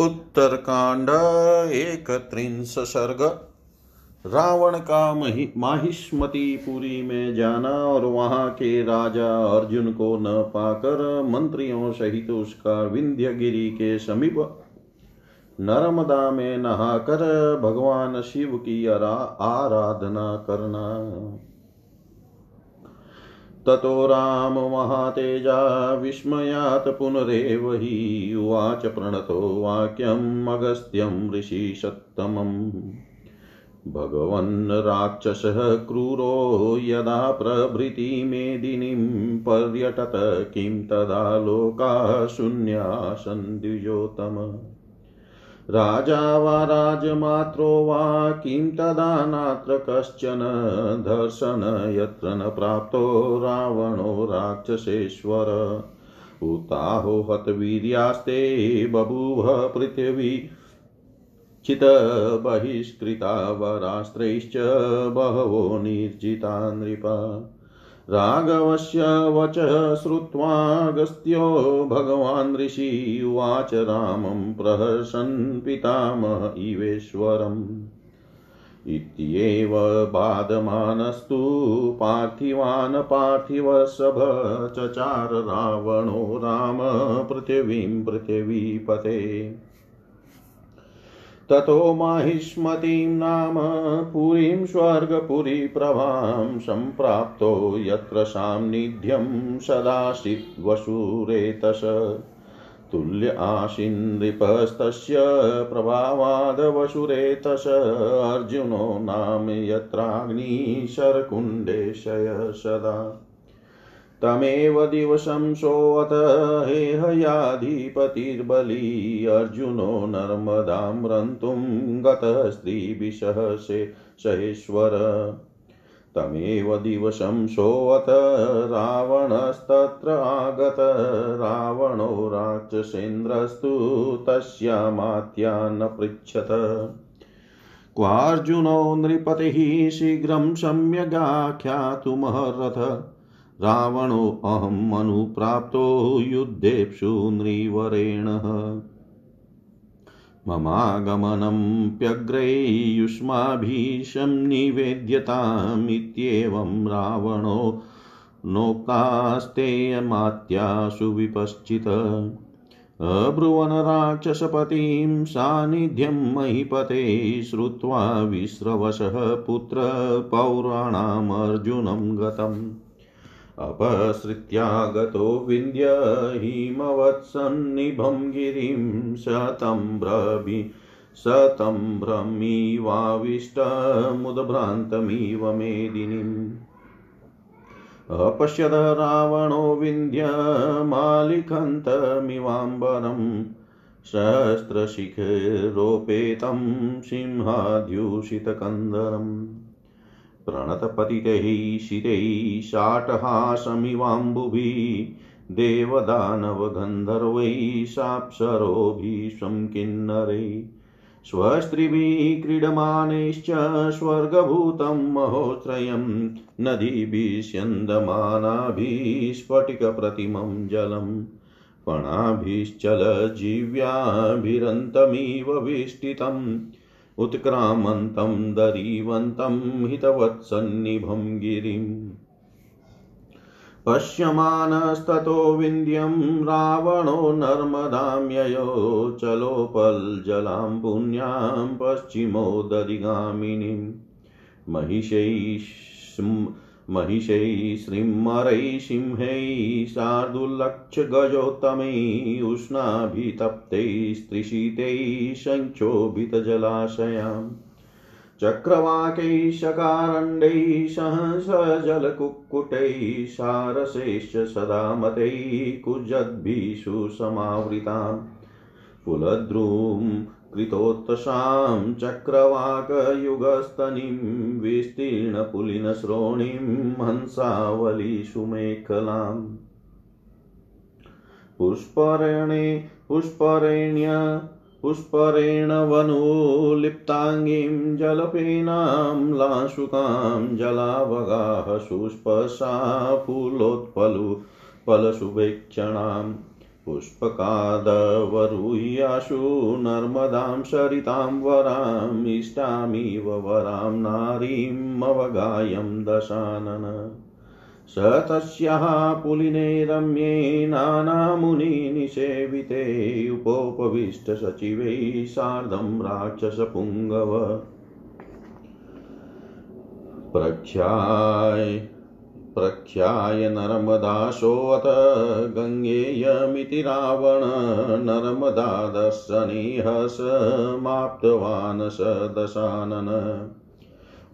उत्तरकांड एक सर्ग रावण का माहिष्मतिपुरी में जाना और वहाँ के राजा अर्जुन को न पाकर मंत्रियों सहित उसका विंध्यगिरी के समीप नर्मदा में नहाकर भगवान शिव की आराधना करना। ततो राम महातेजा विस्मयात् पुनरेव हि उवाच प्रणतो वाक्यम् अगस्त्यं ऋषिसत्तमम् भगवन् राक्षसः क्रूरो यदा प्रभृति मेदिनीं पर्यटत किं तदा लोका शून्यासन् द्विजोतम राजा वा राजमात्रो वा किं तदा नात्र कश्चन दर्शन यत्र न प्राप्तो रावणो राक्षसेश्वर। उताहो हतवीर्यास्ते बभूव पृथिवी। चितबहिष्कृता वरास्त्रैश्च बहवो निर्जिता नृपा राघवस्य वचः श्रुत्वागस्त्यो भगवान् ऋषि उवाच रामं प्रहसन् पितामह इवेश्वरम् इत्येव बाधमानस्तु पार्थिवान् पार्थिवसभ चचार रावणो राम पृथिवीं पृथिवीपते। ततो माहिष्मतीं नाम पुरीं स्वर्गपुरीप्रभां सम्प्राप्तो यत्र सान्निध्यं सदासीत् वसुरेतस तुल्य आशीन्नृपस्तस्य प्रभावादवसुरेतस। अर्जुनो नाम यत्राग्निशरकुण्डे शय सदा। तमेव दिवसं सोऽथ हेहयाधिपतिर्बली। अर्जुनो नर्मदां रन्तुं गतः स्त्रीभिषहसे सहेश्वर। तमेव दिवसं सोऽथ रावणस्तत्र आगत। रावणो राक्षसेन्द्रस्तु तस्यामात्या न पृच्छत। क्वार्जुनो नृपतिः शीघ्रं सम्यगाख्यातुमहरथ रावणोऽहम् अनुप्राप्तो युद्धेप्सु नृवरेणः। ममागमनमप्यग्रैयुष्माभीशं निवेद्यतामित्येवं रावणो नोक्तास्तेयमात्यासु विपश्चित। अब्रुवन् राक्षसपतिं सान्निध्यं महीपते श्रुत्वा विस्रवशः पुत्रपौराणामर्जुनं गतम्। अपसृत्यागतो विन्द्य हिमवत्सन्निभं गिरिं शतं ब्रवि शतं भ्रमीवाविष्टमुद्भ्रान्तमिव मेदिनीम्। अपश्यद रावणो विन्ध्यमालिखन्तमिवाम्बरं सहस्रशिखरोपेतं सिंहाद्यूषितकन्दरम्। प्रणतपतितैः शिरैः शाटहासमिवाम्बुभिः देवदानवगन्धर्वैः साप्सरोभिः किन्नरैः स्वस्त्रिभिः क्रीडमानैश्च स्वर्गभूतं महोत्रयं नदीभिः जलम्। फणाभिश्चलजीव्याभिरन्तमिव विष्टितम्। उत्क्रामन्तं दरीवन्तं हितवत्सन्निभं गिरिम् पश्यमानस्ततो विन्द्यं रावणो नर्मदाम्ययो चलोपल्जलां पुण्यां पश्चिमोदधिगामिनीं महिषैः महिषैः श्रीमरैः सिंहैः शार्दुलक्षगजोत्तमैः उष्णाभितप्तैस्त्रिशीतैः सञ्क्षोभितजलाशयाम् चक्रवाकैः शकारण्डैः सहस्रजलकुक्कुटैः सारसैश्च सदा मतैः कुजद्भिषु समावृताम्। कुलद्रुं कृतोत्तसां चक्रवाकयुगस्तनिं विस्तीर्णपुलिनश्रोणीं हंसावलीषु मेखलाम् पुष्परणे, पुष्परेण्य, पुष्परेण वनुलिप्ताङ्गीं जलपेनां लाशुकां जलावगाः शुष्पशा फूलोत्पलु फलशुभेक्षणाम्। पुष्पकादवरुह्याशु नर्मदां सरितां वराम् इष्टामिव वरां नारीमवगायं दशानन। स तस्याः पुलिने रम्ये नानामुनिनिसेविते उपोपविष्टसचिवैः सार्धं राक्षसपुङ्गव। प्रख्याय प्रख्याय नर्मदाशोऽथ गङ्गेयमिति रावण नर्मदादर्शनेह समाप्तवान् स दशानन।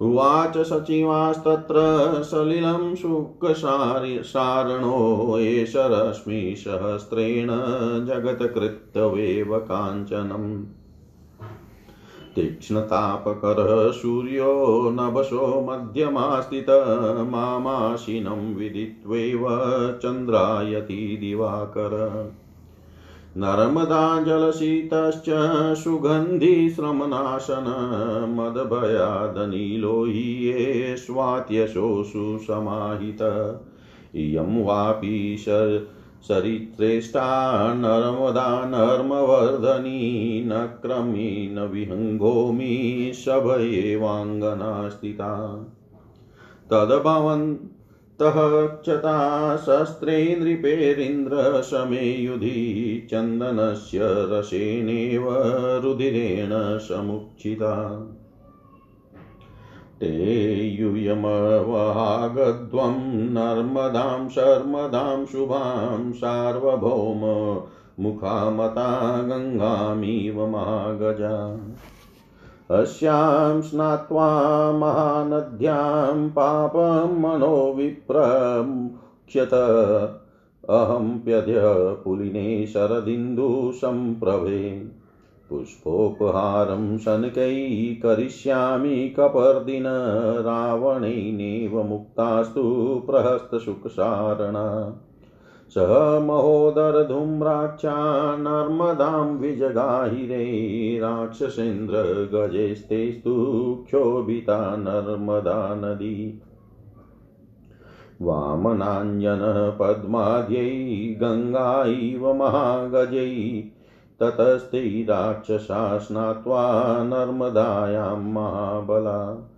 उवाच सचिवास्तत्र सलिलं शुकसारणो एष रश्मिसहस्रेण जगत्कृत्यवेव काञ्चनम्। तीक्ष्णतापकरः सूर्यो नभसो मध्यमास्थितमामाशिनं विदित्वैव चन्द्रायति दिवाकर। नर्मदाजलशीतश्च सुगन्धिश्रमनाशन मदभयादनीलो हि ये स्वात्यशोषु समाहित। इयं वापि सरित्रेष्टा नर्मदा नर्मवर्धनी न क्रमी न विहङ्गोमि शभ एवाङ्गना स्थिता तद्भवन्तः क्षता शस्त्रे नृपेरिन्द्रशमे युधि चन्दनस्य रसेनेव रुधिरेण समुक्षिता। ते यूयमवहागध्वं नर्मदां, शर्मदां, शुभां, सार्वभौम मुखामता गङ्गामिव महागजा अस्यां स्नात्वा महानद्यां पापं मनो विप्रमुख्यत अहम्प्यद्य पुलिने शरदिन्दुसम्प्रभे। पुष्पोपहारं शनकै करिष्यामि कपर्दिन रावणेनैव मुक्तास्तु प्रहस्तशुकसारणा। स महोदरधूम्राक्षा नर्मदां विजगाहिरे राक्षसेन्द्रगजैस्तेस्तु क्षोभिता नर्मदा नदी। वामनाञ्जनपद्माद्यै गङ्गा इव महागजै ततस्ते राक्षसा स्नात्वा नर्मदायां महाबला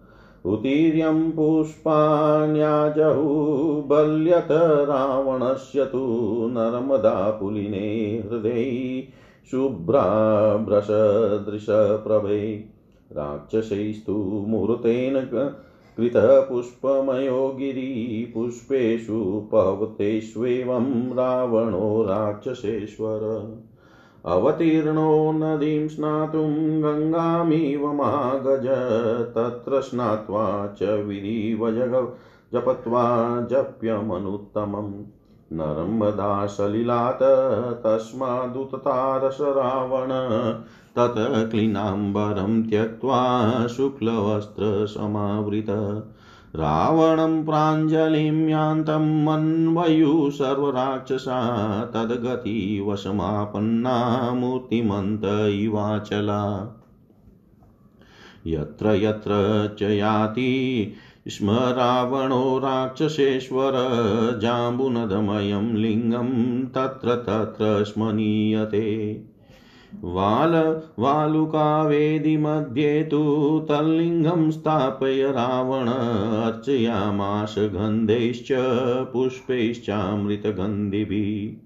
उत्तीर्यं पुष्पाण्याजहुबल्यत रावणस्य तु नर्मदापुलिने हृदये शुभ्राभ्रशदृशप्रभे। राक्षसैस्तु मुहूर्तेन कृतपुष्पमयो गिरिपुष्पेषु पवतेष्वेवं रावणो राक्षसेश्वर। अवतीर्णो नदीं स्नातुं गङ्गामिव महागज तत्र स्नात्वा च विधिवजग जपत्वा जप्यमनुत्तमम् नर्मदासलिलात् तस्मादुततारस रावण तत् क्लीनाम्बरं त्यक्त्वा शुक्लवस्त्रसमावृत। रावणं प्राञ्जलिं यान्तं मन्वयुः सर्वराक्षसा तद्गतिवशमापन्ना मूर्तिमन्त इवाचला यत्र यत्र च याति स्म रावणो राक्षसेश्वर, जाम्बुनदमयं लिङ्गं तत्र तत्र स्मनीयते। वाल वालुकावेदिमध्ये तु तल्लिङ्गं स्थापय रावण अर्चयामाश गन्धैश्च पुष्पैश्चामृतगन्धिभिः।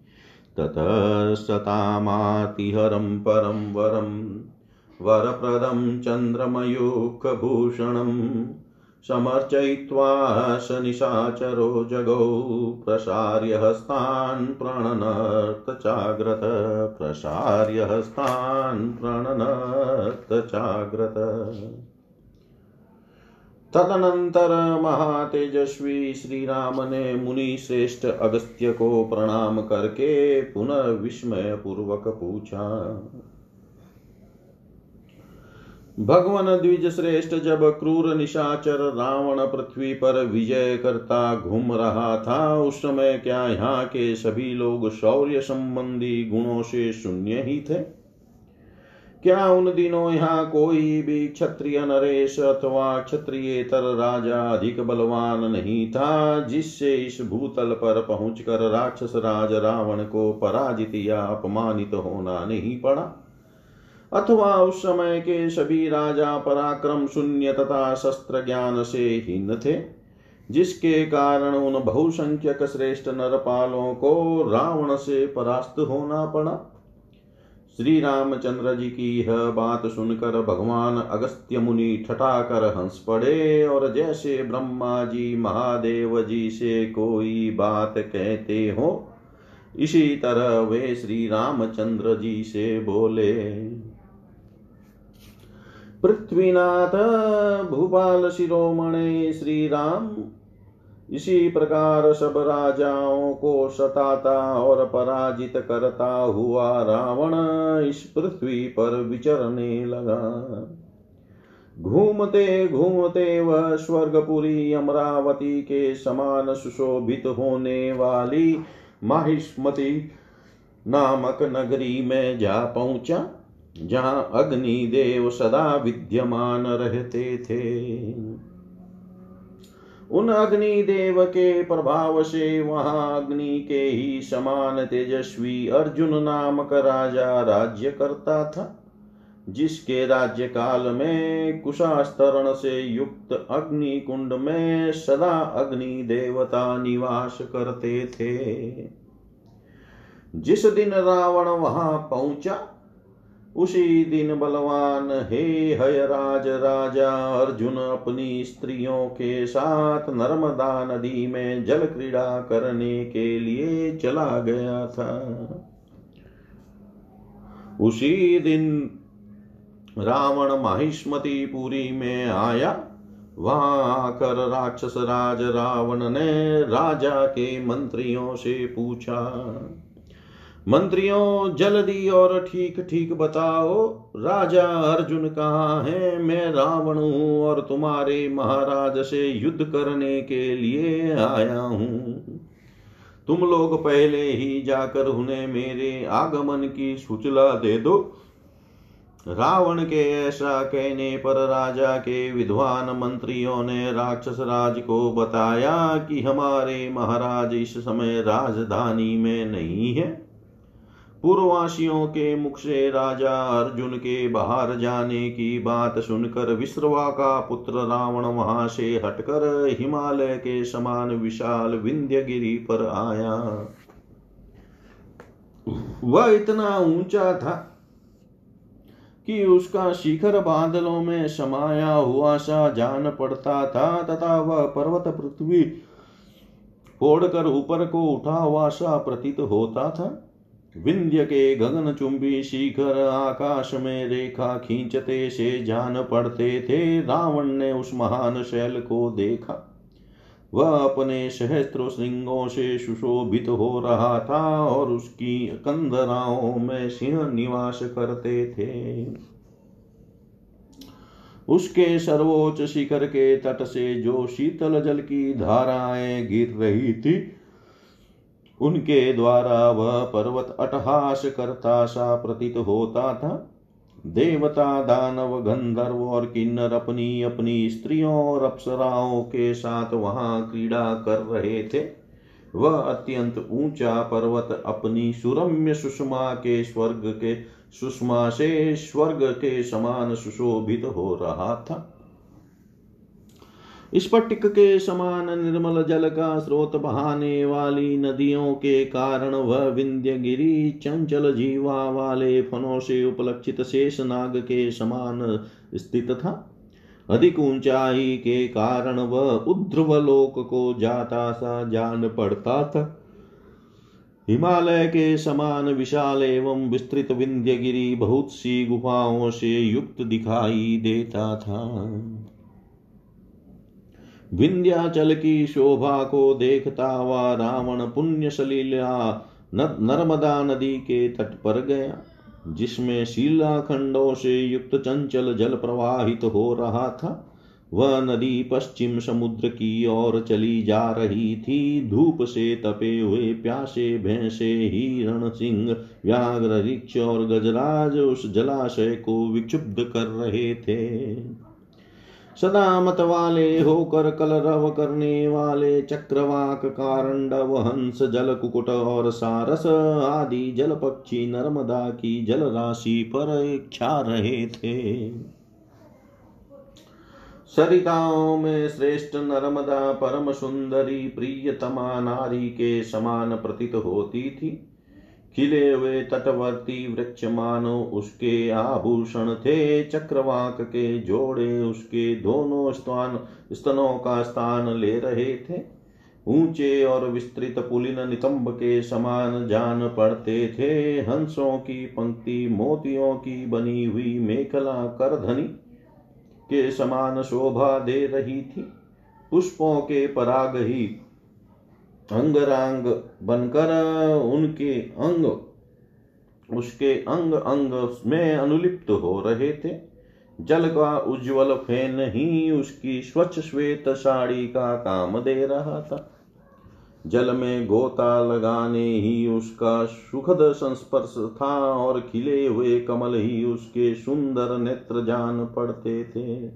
ततः सतामातिहरं परं वरं, वरप्रदं चन्द्रमयूखभूषणम्। समर्चयित्वा निशाचरो जगौ प्रसार्य हस्तान् प्रणनर्तचाग्रत प्रसार्य हस्तान् प्रणनर्तचाग्रत। तदनंतर महातेजस्वी श्री राम ने मुनि श्रेष्ठ अगस्त्य को प्रणाम करके पुनः विस्मय पूर्वक पूछा। भगवान द्विज श्रेष्ठ जब क्रूर निशाचर रावण पृथ्वी पर विजय करता घूम रहा था, उस समय क्या यहाँ के सभी लोग शौर्य संबंधी गुणों से शून्य ही थे? क्या उन दिनों यहाँ कोई भी क्षत्रिय नरेश अथवा क्षत्रियतर राजा अधिक बलवान नहीं था, जिससे इस भूतल पर पहुंचकर राक्षस राज रावण को पराजित या अपमानित होना नहीं पड़ा? अथवा उस समय के सभी राजा पराक्रम शून्य तथा शस्त्र ज्ञान से हीन थे, जिसके कारण उन बहुसंख्यक श्रेष्ठ नरपालों को रावण से परास्त होना पड़ा। श्री रामचंद्र जी की यह बात सुनकर भगवान अगस्त्य मुनि ठठाकर हंस पड़े और जैसे ब्रह्मा जी, महादेव जी से कोई बात कहते हो, इसी तरह वे श्री रामचंद्र जी से बोले पृथ्वीनाथ भूपाल शिरोमणे श्री राम इसी प्रकार सब राजाओं को सताता और पराजित करता हुआ रावण इस पृथ्वी पर विचरने लगा। घूमते घूमते वह स्वर्गपुरी अमरावती के समान सुशोभित होने वाली माहिष्मति नामक नगरी में जा पहुँचा। जहाँ अग्निदेव सदा विद्यमान रहते थे। उन अग्नि देव के प्रभाव से वहाँ अग्नि के ही समान तेजस्वी अर्जुन नामक राजा राज्य करता था, जिसके राज्य काल में कुशास्तरण से युक्त अग्नि कुंड में सदा अग्नि देवता निवास करते थे। जिस दिन रावण वहाँ पहुँचा उसी दिन बलवान, हे हयराज राजा, अर्जुन अपनी स्त्रियों के साथ नर्मदा नदी में जल क्रीड़ा करने के लिए चला गया था। उसी दिन रावण माहिष्मती पुरी में आया। वहाँ आकर राक्षस राज रावण ने राजा के मंत्रियों से पूछा मंत्रियों, जल्दी और ठीक ठीक बताओ, राजा अर्जुन कहाँ है? मैं रावण हूँ और तुम्हारे महाराज से युद्ध करने के लिए आया हूँ। तुम लोग पहले ही जाकर उन्हें मेरे आगमन की सूचना दे दो। रावण के ऐसा कहने पर राजा के विद्वान मंत्रियों ने राक्षस राज को बताया कि हमारे महाराज इस समय राजधानी में नहीं है। पूर्ववासियों के मुख से राजा अर्जुन के बाहर जाने की बात सुनकर विश्रवा का पुत्र रावण वहाँ से हटकर हिमालय के समान विशाल विंध्यगिरी पर आया। वह इतना ऊँचा था कि उसका शिखर बादलों में समाया हुआ सा जान पड़ता था, तथा वह पर्वत पृथ्वी फोड़कर ऊपर को उठा हुआ सा प्रतीत होता था। विंध्य के गगन चुंबी शिखर आकाश में रेखा खींचते से जान पड़ते थे रावण ने उस महान शैल को देखा। वह अपने सहस्त्र श्रृंगों से सुशोभित हो रहा था और उसकी कंदराओं में सिंह निवास करते थे। उसके सर्वोच्च शिखर के तट से जो शीतल जल की धाराएँ गिर रही थी उनके द्वारा वह पर्वत अटहास करता सा प्रतीत होता था। देवता, दानव, गंधर्व और किन्नर अपनी अपनी स्त्रियों और अप्सराओं के साथ वहाँ क्रीड़ा कर रहे थे। वह अत्यंत ऊँचा पर्वत अपनी सुरम्य सुषमा के स्वर्ग के, सुषमा से स्वर्ग के समान सुशोभित हो रहा था। स्फटिक के समान निर्मल जल का स्रोत बहाने वाली नदियों के कारण वह विंध्य गिरी चंचल जीवा वाले फनों से उपलक्षित शेष नाग के समान स्थित था। अधिक ऊंचाई के कारण वह उध्रवलोक को जाता सा जान पड़ता था। हिमालय के समान विशाल एवं विस्तृत विंध्यगिरी बहुत सी गुफाओं से युक्त दिखाई देता था। विंध्याचल की शोभा को देखता हुआ रावण पुण्य सलीला नर्मदा नदी के तट पर गया, जिसमें शीला शिलाखंडों से युक्त चंचल जल प्रवाहित हो रहा था। वह नदी पश्चिम समुद्र की ओर चली जा रही थी। धूप से तपे हुए प्यासे भैंसे हिरण सिंह, व्याघ्र रिक्ष और गजराज उस जलाशय को विक्षुब्ध कर रहे थे। सदा मत वाले होकर कलरव करने वाले चक्रवाक कारंडव, हंस, जल, कुकुट और सारस आदि जल पक्षी नर्मदा की जल राशि पर इच्छा रहे थे। सरिताओं में श्रेष्ठ नर्मदा परम सुंदरी प्रियतमा नारी के समान प्रतीत होती थी। खिले हुए तटवर्ती वृक्ष मानो उसके आभूषण थे, चक्रवाक के जोड़े उसके दोनों स्थान, स्तनों का स्थान ले रहे थे। ऊँचे और विस्तृत पुलिन नितंब के समान जान पड़ते थे, हंसों की पंक्ति, मोतियों की बनी हुई मेखला करधनी के समान शोभा दे रही थी। पुष्पों के पराग ही अंगरांग बनकर उनके अंग, उसके अंग अंग में अनुलिप्त हो रहे थे। जल का उज्जवल फ़ैन ही उसकी स्वच्छ श्वेत साड़ी का काम दे रहा था। जल में गोता लगाने ही उसका सुखद संस्पर्श था और खिले हुए कमल ही उसके सुंदर नेत्र जान पड़ते थे।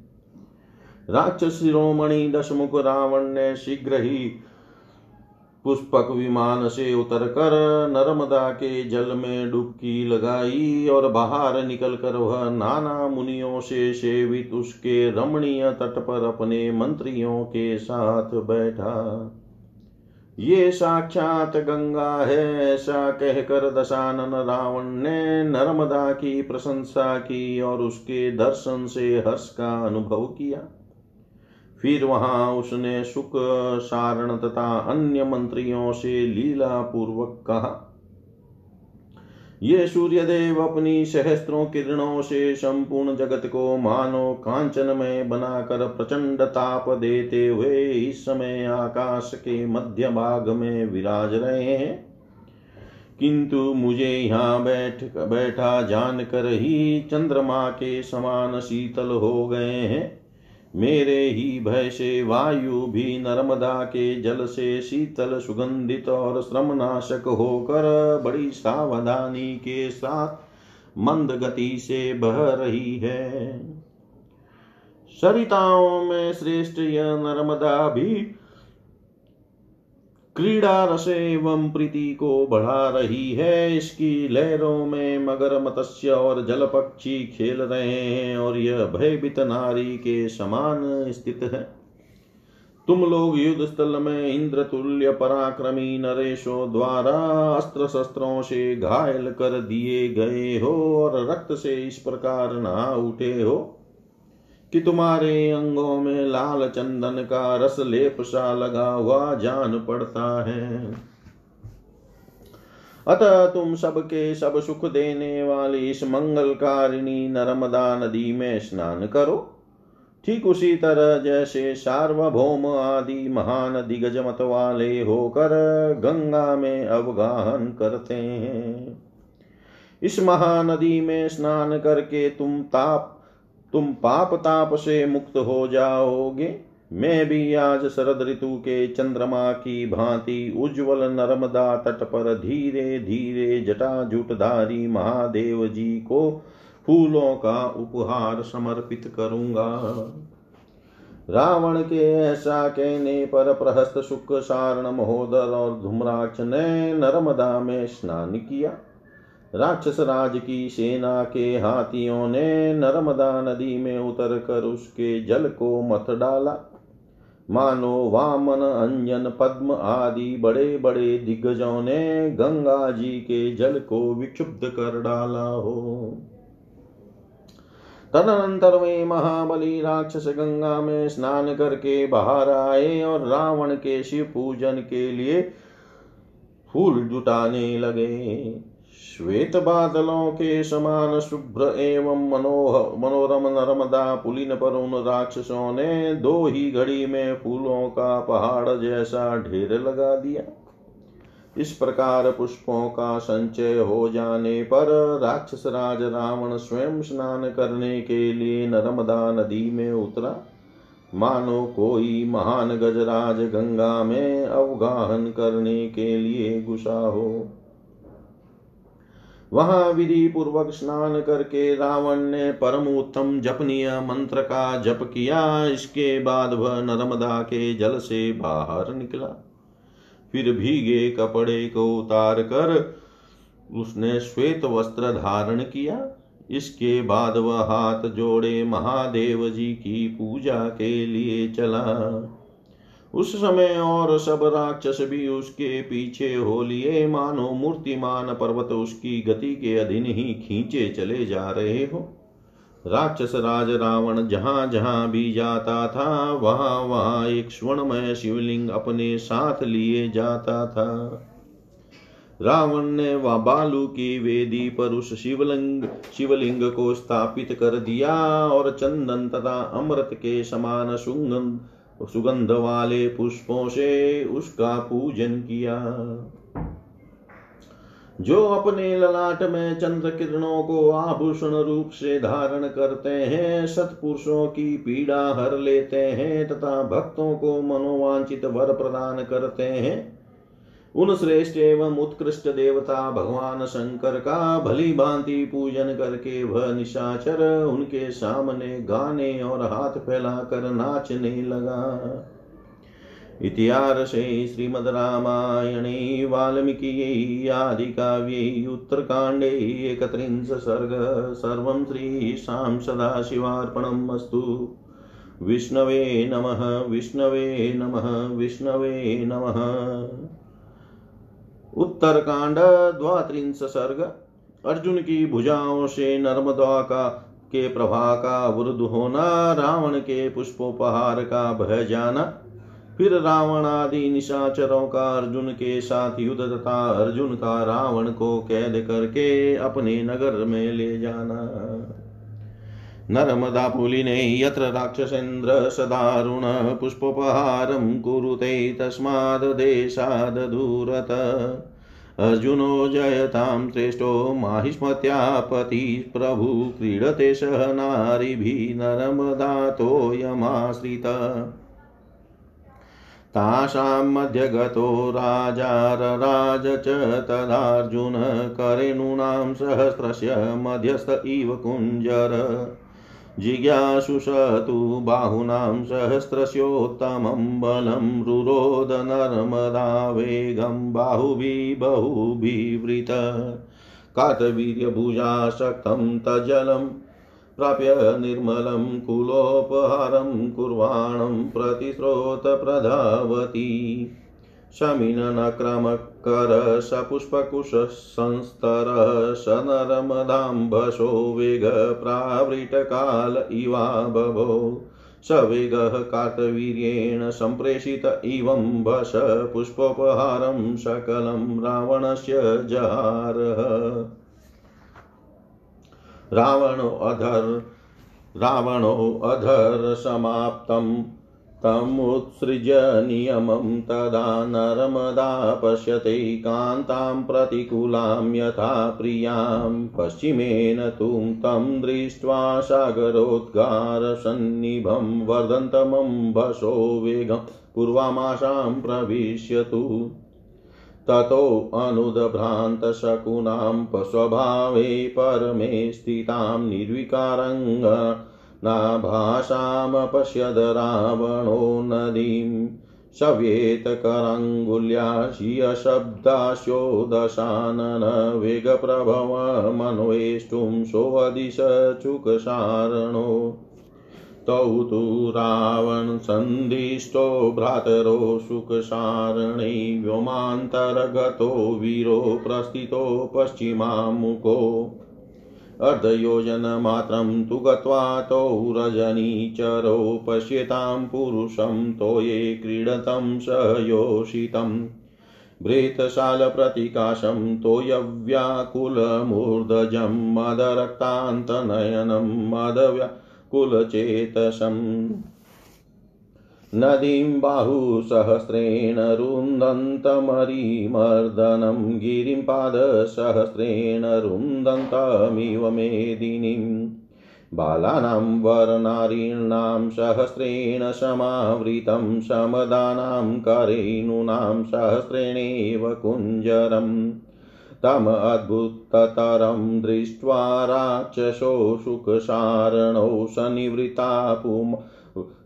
राक्षस शिरोमणि दशमुख रावण ने शीघ्र ही पुष्पक विमान से उतरकर नर्मदा के जल में डुबकी लगाई और बाहर निकलकर वह नाना मुनियों से सेवित उसके रमणीय तट पर अपने मंत्रियों के साथ बैठा। ये साक्षात गंगा है, ऐसा कहकर दशानन रावण ने नर्मदा की प्रशंसा की और उसके दर्शन से हर्ष का अनुभव किया। फिर वहाँ उसने सुख सारण तथा अन्य मंत्रियों से लीला पूर्वक कहा, ये सूर्यदेव अपनी सहस्त्रों किरणों से संपूर्ण जगत को मानो कांचन में बनाकर प्रचंड ताप देते हुए इस समय आकाश के मध्य भाग में विराज रहे हैं। किंतु मुझे यहाँ बैठ, बैठा जानकर ही चंद्रमा के समान शीतल हो गए हैं। मेरे ही भय से वायु भी नर्मदा के जल से शीतल, सुगंधित और श्रमनाशक होकर बड़ी सावधानी के साथ मंद गति से बह रही है। सरिताओं में श्रेष्ठ यह नर्मदा भी क्रीड़ा रस एवं प्रीति को बढ़ा रही है इसकी लहरों में मगर मत्स्य और जल पक्षी खेल रहे हैं और यह भयभीत नारी के समान स्थित है। तुम लोग युद्ध स्थल में इंद्र तुल्य पराक्रमी नरेशों द्वारा अस्त्र शस्त्रों से घायल कर दिए गए हो और रक्त से इस प्रकार नहा उठे हो। कि तुम्हारे अंगों में लाल चंदन का रस लेप सा लगा हुआ जान पड़ता है। अतः तुम सबके सब सुख देने वाली इस मंगलकारिणी नर्मदा नदी में स्नान करो। ठीक उसी तरह जैसे सार्वभौम आदि महान दिग्गज मत वाले होकर गंगा में अवगाहन करते हैं। इस महानदी में स्नान करके तुम ताप तुम पाप ताप से मुक्त हो जाओगे। मैं भी आज शरद ऋतु के चंद्रमा की भांति उज्जवल नर्मदा तट पर धीरे धीरे जटा जुटधारी महादेव जी को फूलों का उपहार समर्पित करूँगा। रावण के ऐसा कहने पर प्रहस्त शुक्र सारण महोदर और धूम्राक्ष ने नर्मदा में स्नान किया। राक्षस राज की सेना के हाथियों ने नर्मदा नदी में उतर कर उसके जल को मत डाला। मानो वामन, अंजन, पद्म आदि बड़े बड़े दिग्गजों ने गंगा जी के जल को विक्षुब्ध कर डाला हो। तदनंतर वे महाबली राक्षस गंगा में स्नान करके बाहर आए और रावण के शिव पूजन के लिए फूल जुटाने लगे। श्वेत बादलों के समान शुभ्र एवं मनोह मनोरम नर्मदा पुलिन पर उन राक्षसों ने दो ही घड़ी में फूलों का पहाड़ जैसा ढेर लगा दिया। इस प्रकार पुष्पों का संचय हो जाने पर राक्षस राज रावण स्वयं स्नान करने के लिए नर्मदा नदी में उतरा। मानो कोई महान गजराज गंगा में अवगाहन करने के लिए घुसा हो। वहाँ विधि पूर्वक स्नान करके रावण ने परम उत्तम जपनीय मंत्र का जप किया। इसके बाद वह नर्मदा के जल से बाहर निकला। फिर भीगे कपड़े को उतार कर उसने श्वेत वस्त्र धारण किया। इसके बाद वह हाथ जोड़े महादेव जी की पूजा के लिए चला। उस समय और सब राक्षस भी उसके पीछे हो लिए। मानो मूर्तिमान पर्वत उसकी गति के अधीन ही खींचे चले जा रहे हो। राक्षस राज रावण जहाँ जहाँ भी जाता था, वहाँ वहाँ एक स्वर्णमय शिवलिंग अपने साथ लिए जाता था। रावण ने वह बालू की वेदी पर उस शिवलिंग शिवलिंग को स्थापित कर दिया और चंदन तथा अमृत के समान सुगंध सुगंध वाले पुष्पों से उसका पूजन किया। जो अपने ललाट में चंद्र किरणों को आभूषण रूप से धारण करते हैं, सत्पुरुषों की पीड़ा हर लेते हैं तथा भक्तों को मनोवांचित वर प्रदान करते हैं उन श्रेष्ठ एवं उत्कृष्ट देवता भगवान शंकर का भली भांति पूजन करके वह निशाचर उनके सामने गाने और हाथ फैलाकर नाचने लगा। इतिहासे श्रीमद्रामायणे वाल्मीकियै आदिकाव्ये, उत्तरकाण्डे एकत्रिंश सर्ग सर्व सर्वं श्रीशां सदाशिवार्पणम् अस्तु। विष्णवे नमः विष्णवे नमः विष्णवे नमः। उत्तरकांड द्वात्रिंश सर्ग। अर्जुन की भुजाओं से नर्मदा का, के प्रभा का वृद्ध होना, रावण के पुष्पोपहार का भय जाना। फिर रावण आदि निशाचरों का अर्जुन के साथ युद्ध तथा अर्जुन का रावण को कैद करके अपने नगर में ले जाना। नर्मदापुलिने यत्र राक्षसेन्द्र सदारुण पुष्पोपहारं कुरुते तस्माद्देशाद् दूरत। अर्जुनो जयतां श्रेष्ठो माहिष्मत्यापतिः प्रभु, क्रीडते सह नारिभिः नर्मदातोऽयमाश्रित। तासां मध्यगतो राजारराज च तदार्जुन सहस्रस्य मध्यस्थ इव कुञ्जर। जिज्ञासुष तु बाहूनां सहस्रस्योत्तमं बलं रुरोद नर्मदा वेगं बाहुभिः बहुभिवृत। कातवीर्यभुजाशक्तं तजलं प्राप्य निर्मलं कुलोपहारं कुर्वाणं प्रतिस्रोतप्रधावती। शमिननक्रमकर सपुष्पकुशसंस्तर स नर्मदाम्बशो वेगप्रावृतकाल इवा बभो। स वेगः कार्तवीर्येण सम्प्रेषित इवं भस पुष्पोपहारं सकलं रावणस्य जहारः। रावणो अधर् रावणो अधर् समाप्तम्। तमुत्सृज्य नियमं तदा नर्मदा पश्यते कान्तां प्रतिकूलां यथा प्रियाँ। पश्चिमेन तु तं दृष्ट्वा सागरोद्गारसन्निभं वर्धन्तमम्बसो वेगं पूर्वामाशां प्रविश्यतु। ततोऽनुदभ्रान्तशकुनां स्वभावे परमे स्थितां निर्विकारङ्ग नाभाषामपश्यद रावणो नदीं शव्येतकराङ्गुल्या शियशब्दास्यो दशानन सोऽदिशचुकसारणो। तौ तु रावणसन्धिष्टो भ्रातरो सुखसारणे व्योमान्तर्गतो वीरो प्रस्थितो पश्चिमामुखो। अर्धयोजनमात्रं तु गत्वा तौ रजनीचरौ पश्यतां पुरुषं तोये क्रीडतं स योषितम् भृतशालप्रतिकाशं तोयव्याकुलमूर्धजं मदरक्तान्तनयनं मदव्याकुलचेतसम् नदीं बाहुसहस्रेण रुन्दन्तमरिमर्दनं, गिरिं पादसहस्रेण रुन्दन्तमिव मेदिनीं। बालानां वरनारीणां सहस्रेण समावृतं समदानां करेणूनां सहस्रेणेव कुञ्जरम्। तम अद्भुततरं दृष्ट्वा राक्षसो सुखसारणौ सनिवृता पुम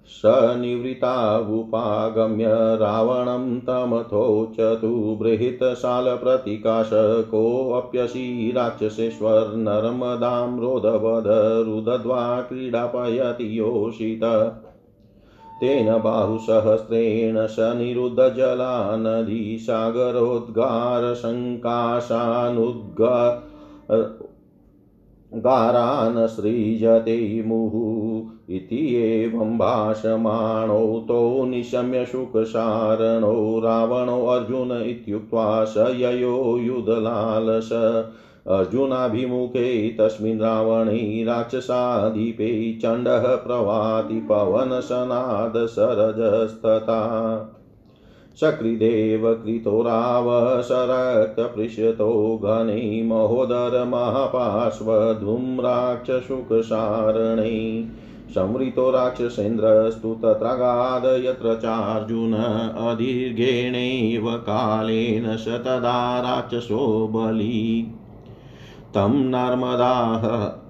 सनिवृतावुपागम्य रावणं तमथोचतु बृहत्शालप्रतिकाशकोऽप्यसि राक्षसेश्वर नर्मदां रोदवदरुदध्वा क्रीडापयति योषित। तेन बाहुसहस्रेण सनिरुद्धजला नदी सागरोद्गारशङ्काशानुद्गा गारान् सृजते मुहुः इत्येवं भाषमाणौ तौ निशम्य शुकसारणौ रावणो अर्जुन इत्युक्त्वा स ययो युधलालस। अर्जुनाभिमुखे तस्मिन् रावणे राक्षसाधिपे चण्डः प्रवाति पवनसनादसरजस्तथा। सकृदेव कृतो रावसरक्तपृशतो घने महोदरमहापार्श्वधूम्राक्षशुकसारणे संवृतो राक्षसेन्द्रस्तु तत्रागाद यत्र चार्जुन अदीर्घेणैव कालेन स तदा राक्षसो बली। तं नर्मदाः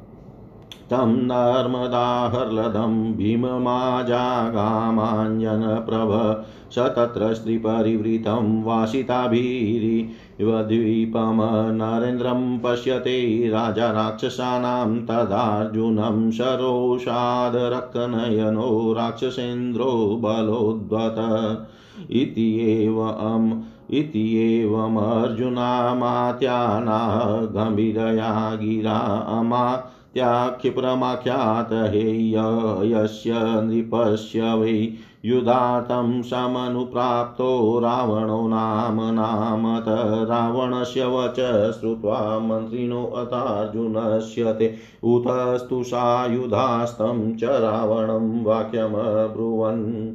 तं नर्मदाहर्लदं भीममाजागामाञ्जनप्रभ स तत्र स्त्रीपरिवृतं वासिताभिरिव द्वीपं नरेन्द्रं पश्यते राजा राक्षसानां तदार्जुनं सरोषादरक्तनयनो राक्षसेन्द्रो बलोद्वत। इत्येवम् इत्येवमर्जुनामात्याना गम्भीरया गिरा अमात्याक्षिप्रमाख्यात हेय यस्य नृपस्य वै युधातं समनुप्राप्तो रावणो नाम नामत। रावणस्य वच श्रुत्वा मन्त्रिणो अथार्जुनस्य ते उतस्तु सायुधास्तं च रावणं वाक्यमब्रुवन्।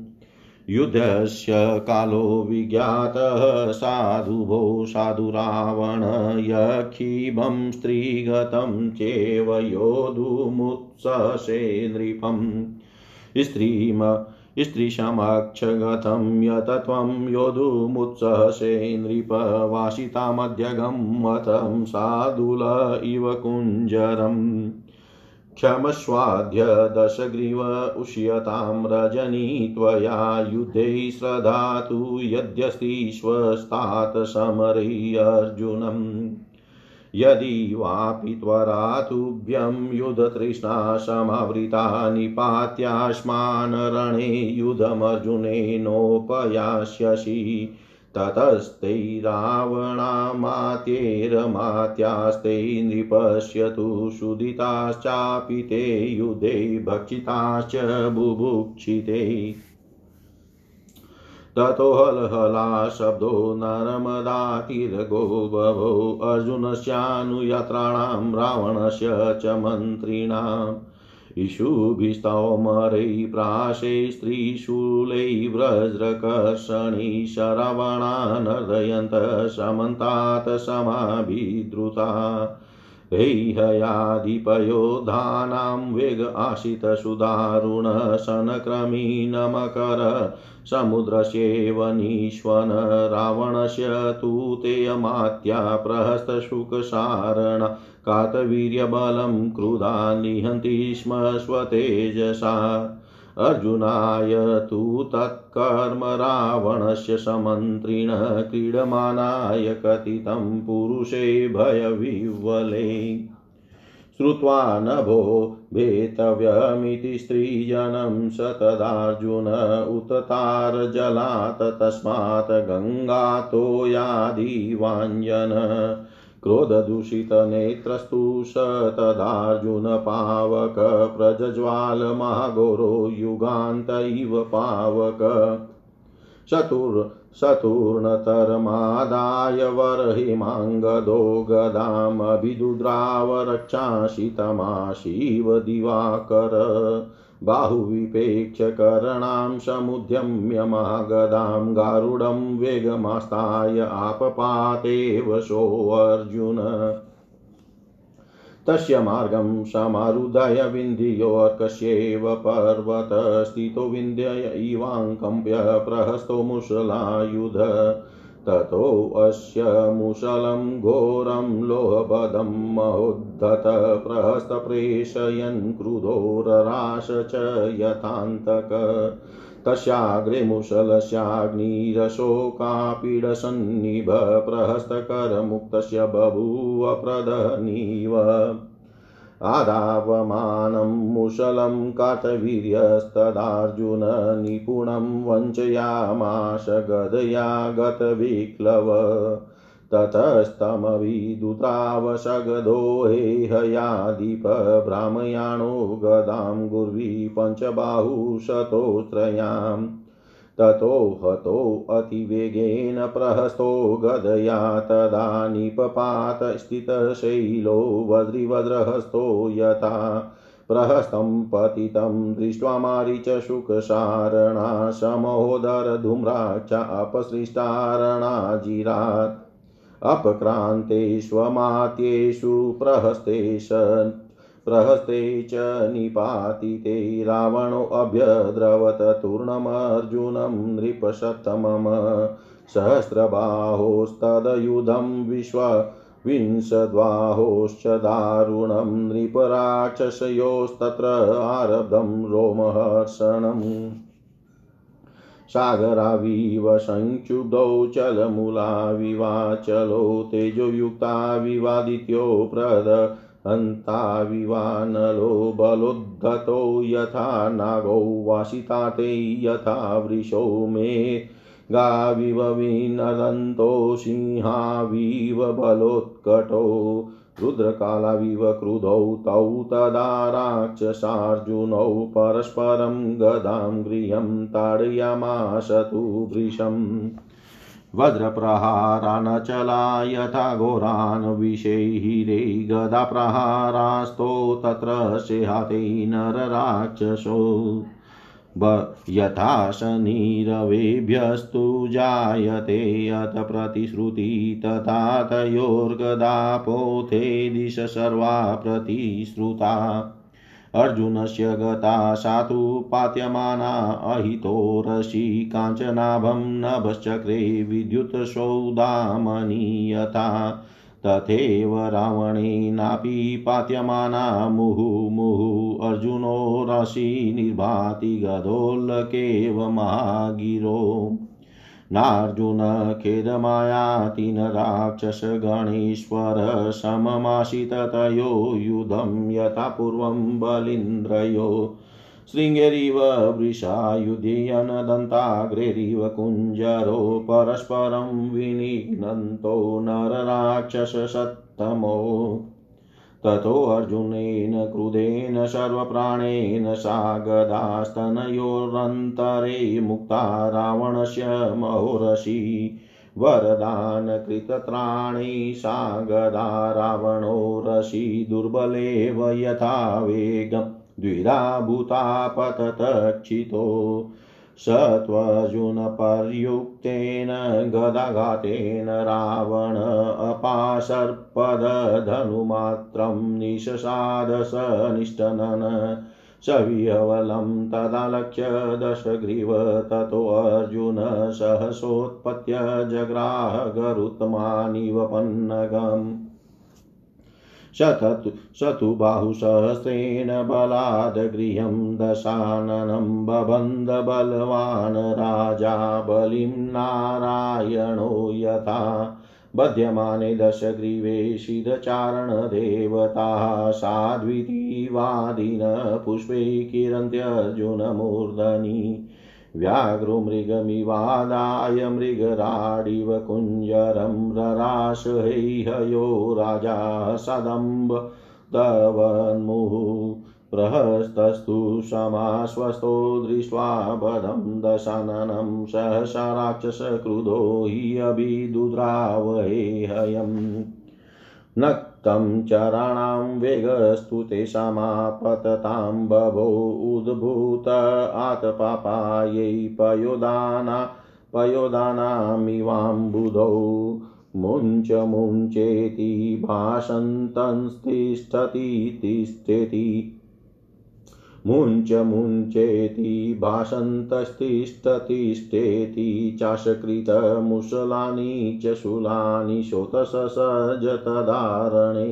युद्धस्य कालो विज्ञातः साधुभो साधु रावण यक्षीभं स्त्रीगतं चेव योधुमुत्ससे नृपम् स्त्रीम स्त्रीसमक्षगतं यत त्वं योधुमुत्सहसे नृपवासितामध्यगं मतं साधुल इव कुञ्जरम्। क्षमस्वाद्य दशग्रीव उष्यतां रजनी त्वया युद्धे श्रद्धा तु यद्यस्तीश्वस्तात् समरे यदि वापि त्वरा तुभ्यं युधतृष्णा समावृता निपात्यास्मान् रणे युधमर्जुनेनोपयास्यसि ततस्तैरावणामात्यैरमात्यास्ते नृपश्यतु सुदिताश्चापि ते युधे भक्षिताश्च बुभुक्षिते। ततो हलहला शब्दो नर्मदातिर्गो बभो अर्जुनस्यानुयात्राणां रावणस्य च मन्त्रिणाम्। इषुभिस्तौमरै प्राशे स्त्रीशूलै व्रज्रकर्षणि शरवणानर्दयन्त समन्तात् समाभिद्रुता। हैहयाधिपयोधानां वेग आशितसुदारुण शनक्रमीणमकर समुद्रस्येव निष्वन रावणस्य तु ते अमात्या प्रहस्तशुकसारण कातवीर्यबलं क्रुधा निहन्ति स्म स्वतेजसा। अर्जुनाय, तु तत्कर्म रावणस्य समन्त्रिण क्रीडमानाय कथितं पुरुषे भयविह्वले। श्रुत्वा नभो भेतव्यमिति स्त्रीजनं स तदार्जुन उततारजलात् तस्मात् गङ्गातो यादिवाञ्जन क्रोधदूषितनेत्रस्तु स तदार्जुनपावक प्रज्ज्वालमाघोरो युगान्त इव पावक। चतुर् चतुर्णतरमादाय वरहिमाङ्गदो गदामभिदुद्रावरक्षांसितमाशीव दिवाकर। बाहुविपेक्षकरणां समुद्यम्यमागदां गारुडं वेगमास्ताय आपपातेव सोऽर्जुन। तस्य मार्गं समारुदय विन्ध्योऽर्कस्येव पर्वतस्थितो विन्ध्य इवाङ्कम्प्य प्रहस्तो मुशलायुध ततोऽस्य मुशलं घोरं लोहपदं महोद्धत प्रहस्तप्रेषयन् क्रुधोरराश च यथान्तक। तस्याग्रे मुसलस्याग्निरशोकापीडसन्निभ प्रहस्तकरमुक्तस्य बभूव आदावमानं मुशलं कार्तवीर्यस्तदार्जुन निपुणं वञ्चयामाश गदया गतविक्लव ततस्तमविदुतावशगदो हेहयादीप भ्रामयाणो गदां गुर्वी पञ्चबाहुशतोत्रयाम् ततो हतोऽतिवेगेन प्रहस्तो गदया तदा निपपात स्थितशैलो वज्रिवज्रहस्तो यथा प्रहस्तं पतितं दृष्ट्वा मारीच शुकसारणा समोदरधूम्राक्षा अपसृष्टारणाजिरात्। अपक्रान्तेष्वमात्येषु प्रहस्तेश प्रहस्ते च निपातिते रावणोऽभ्यद्रवत तूर्णमर्जुनं नृपशतमम। सहस्रबाहोस्तदयुधं विश्व विंशद्वाहोश्च दारुणं नृपराक्षसयोस्तत्र आरब्धं रोमहर्षणम्। सागराविव संक्षुब्धौ चलमूलाविवाचलो तेजोयुक्ता विवादित्यो प्रद हन्ताविवानलो बलोद्धतो यथा नागौ वासिताते यथा वृषो मे गाविव विनदन्तो सिंहाविव बलोत्कटो रुद्रकालाविव क्रुधौ तौ तदा राक्षसार्जुनौ परस्परं गदां गृहं ताडयामाशतु वृषम् वज्रप्रहारानचला यथा घोरान् विषैहिरे गदाप्रहारास्तो तत्र सेहाते नरराक्षसो। यथा शनिरवेभ्यस्तु जायते अथ प्रतिश्रुति तथा तयोर्गदापोथे दिश सर्वा प्रतिश्रुता अर्जुनस्य गता सातु पात्यमाना अहितोरसि काञ्चनाभं नभश्चक्रे विद्युत्सौदामनि यथा तथैव रावणेनापि पात्यमाना मुहुमुहुः अर्जुनो रसि निर्भाति गदोल्लकेव महागिरो नार्जुन खेदमायाति न राक्षसगणेश्वर सममाशिततयो युधं यथा पूर्वं बलिन्द्रयो। शृङ्गेरिव वृषायुधियनदन्ताग्रेरिव कुञ्जरो, परस्परं विनिघ्नन्तो नरराक्षससत्तमो। ततोऽर्जुनेन क्रुधेन सर्वप्राणेन सा गदास्तनयोरन्तरे मुक्ता रावणस्य महोरसि वरदानकृतत्राणी सा गदा रावणो रसि दुर्बलेव यथा वेगं द्विधा भूता पततक्षितो स त्वर्जुनपर्युक्तेन गदाघातेन रावण अपासर्पदधनुमात्रं निशसाद स निष्टनन सविहवलं तदालक्ष्य दशग्रीव ततोऽर्जुन सहसोत्पत्य जग्राह गरुत्मानिव शततु स तु बाहुसहस्रेण बलाद् गृहं दशाननं बबन्ध बलवान् राजा बलिं नारायणो यथा। बध्यमाने दशग्रीवे शिरचारणदेवताः साध्वितीवादिन पुष्पै किरन्त्यर्जुनमूर्धनि। व्याघ्रोमृगमिवादाय मृगराडिव कुञ्जरं रराश हैहयो राजा सदम्ब तवन्मुः प्रहस्तस्तु समाश्वस्तो दृष्ट्वा बधं दशाननं सहसा राक्षसक्रुधो हि अभिदुद्रावहेहयम् नक्तं चराणां वेगस्तु तेषामापततां बभो उद्भूत आतपापायै पयोदाना पयोदानामिवाम्बुधौ। मुञ्च मुञ्चेति भाषन्तंस्तिष्ठति तिष्ठति मुञ्च मुञ्चेति भाषन्तस्तिष्ठतिष्ठेति चाशकृतमुसलानि च शूलानि शोतससजतदारणे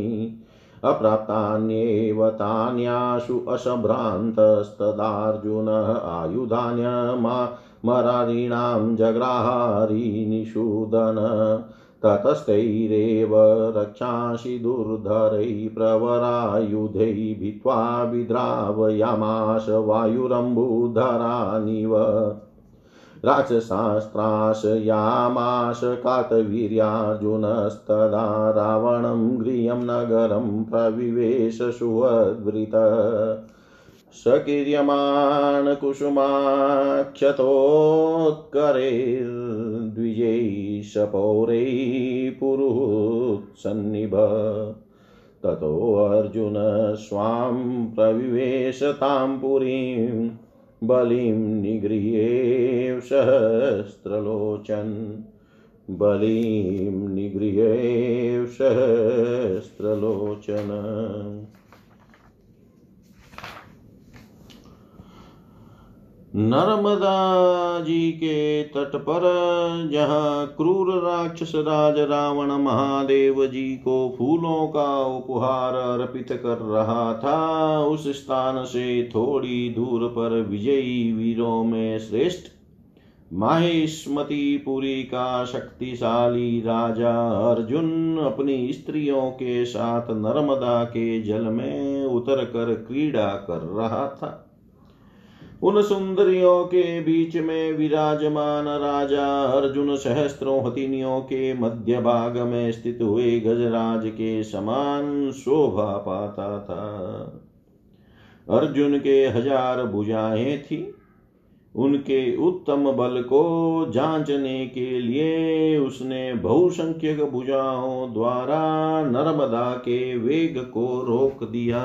अप्राप्तान्येव तान्याशु अशभ्रान्तस्तदार्जुनः आयुधान्यमा मरारीणां जग्राहारिनिषूदन ततस्तैरेव रक्षांसि दुर्धरैः प्रवरायुधैः भित्त्वा विद्रावयामाश वायुरम्बुधरानिव। राक्षसास्त्राशयामाश कातवीर्यार्जुनस्तदा रावणं गृहं नगरं प्रविवेश सुवद्वृत सकीर्यमाण कुसुमाक्षतोत्करैर्द्विजैः सपौरैः पुरुत्सन्निभ ततोऽर्जुन स्वां प्रविवेश तां पुरीं बलिं निगृह्य सहस्रलोचन्। बलिं निगृह्य सहस्रलोचन। नर्मदा जी के तट पर जहाँ क्रूर राक्षस राज रावण महादेव जी को फूलों का उपहार अर्पित कर रहा था, उस स्थान से थोड़ी दूर पर विजयी वीरों में श्रेष्ठ माहेश्मती पुरी का शक्तिशाली राजा अर्जुन अपनी स्त्रियों के साथ नर्मदा के जल में उतर कर क्रीड़ा कर रहा था। उन सुंदरियों के बीच में विराजमान राजा अर्जुन सहस्त्रों हथिनियों के मध्य भाग में स्थित हुए गजराज के समान शोभा पाता था। अर्जुन के हज़ार भुजाएँ थी। उनके उत्तम बल को जांचने के लिए उसने बहुसंख्यक भुजाओं द्वारा नर्मदा के वेग को रोक दिया।